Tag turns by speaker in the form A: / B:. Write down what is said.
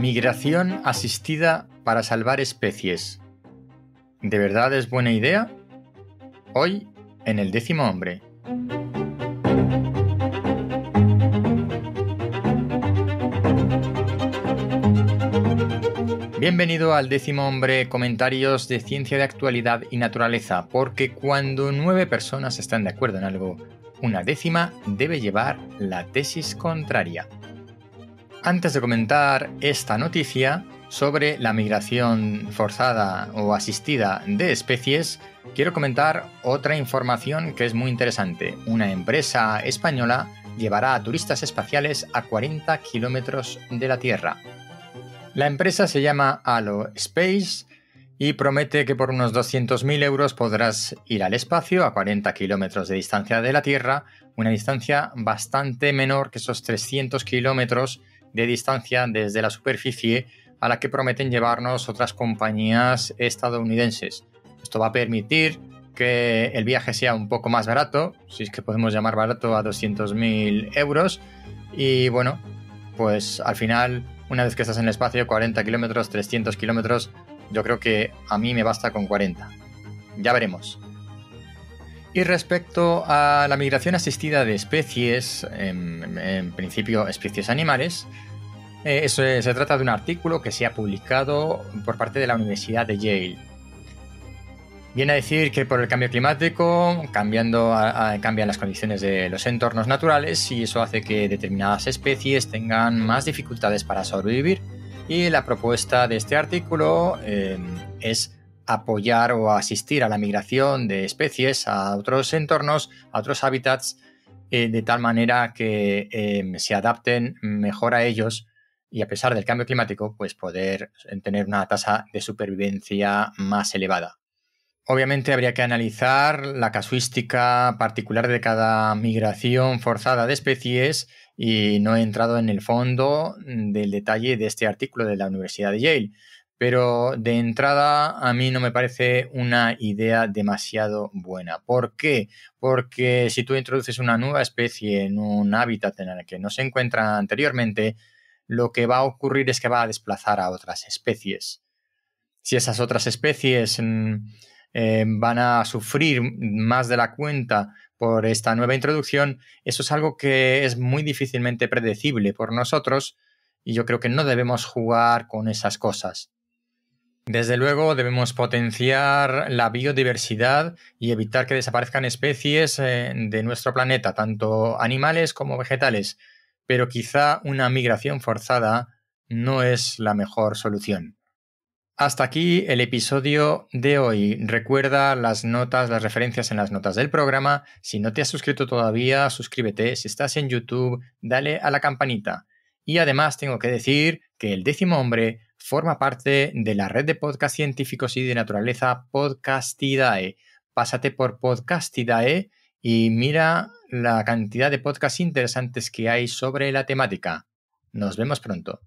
A: Migración asistida para salvar especies. ¿De verdad es buena idea? Hoy, en el décimo hombre. Bienvenido al décimo hombre comentarios de ciencia de actualidad y naturaleza, porque cuando nueve personas están de acuerdo en algo, una décima debe llevar la tesis contraria. Antes de comentar esta noticia sobre la migración forzada o asistida de especies, quiero comentar otra información que es muy interesante. Una empresa española llevará a turistas espaciales a 40 kilómetros de la Tierra. La empresa se llama Halo Space y promete que por unos 200.000 euros podrás ir al espacio a 40 kilómetros de distancia de la Tierra, una distancia bastante menor que esos 300 kilómetros de distancia desde la superficie a la que prometen llevarnos otras compañías estadounidenses. Esto va a permitir que el viaje sea un poco más barato, si es que podemos llamar barato a 200.000 euros. Y bueno, pues al final, una vez que estás en el espacio, 40 kilómetros, 300 kilómetros, yo creo que a mí me basta con 40. Ya veremos. Y respecto a la migración asistida de especies, en, principio especies animales, eh, se trata de un artículo que se ha publicado por parte de la Universidad de Yale. Viene a decir que por el cambio climático cambiando cambian las condiciones de los entornos naturales y eso hace que determinadas especies tengan más dificultades para sobrevivir. Y la propuesta de este artículo eh, es apoyar o asistir a la migración de especies a otros entornos, a otros hábitats, eh, de tal manera que em, se adapten mejor a ellos y a pesar del cambio climático, pues poder tener una tasa de supervivencia más elevada. Obviamente habría que analizar la casuística particular de cada migración forzada de especies y no he entrado en el fondo del detalle de este artículo de la Universidad de Yale, pero de entrada a mí no me parece una idea demasiado buena. ¿Por qué? Porque si tú introduces una nueva especie en un hábitat en el que no se encuentra anteriormente, lo que va a ocurrir es que va a desplazar a otras especies. Si esas otras especies mm, eh, van a sufrir más de la cuenta por esta nueva introducción, eso es algo que es muy difícilmente predecible por nosotros y yo creo que no debemos jugar con esas cosas. Desde luego debemos potenciar la biodiversidad y evitar que desaparezcan especies eh, de nuestro planeta, tanto animales como vegetales, pero quizá una migración forzada no es la mejor solución. Hasta aquí el episodio de hoy. Recuerda las notas, las referencias en las notas del programa. Si no te has suscrito todavía, suscríbete. Si estás en YouTube, dale a la campanita. Y además tengo que decir que el décimo hombre forma parte de la red de podcast científicos y de naturaleza Podcastidae. Pásate por Podcastidae y mira la cantidad de podcasts interesantes que hay sobre la temática. Nos vemos pronto.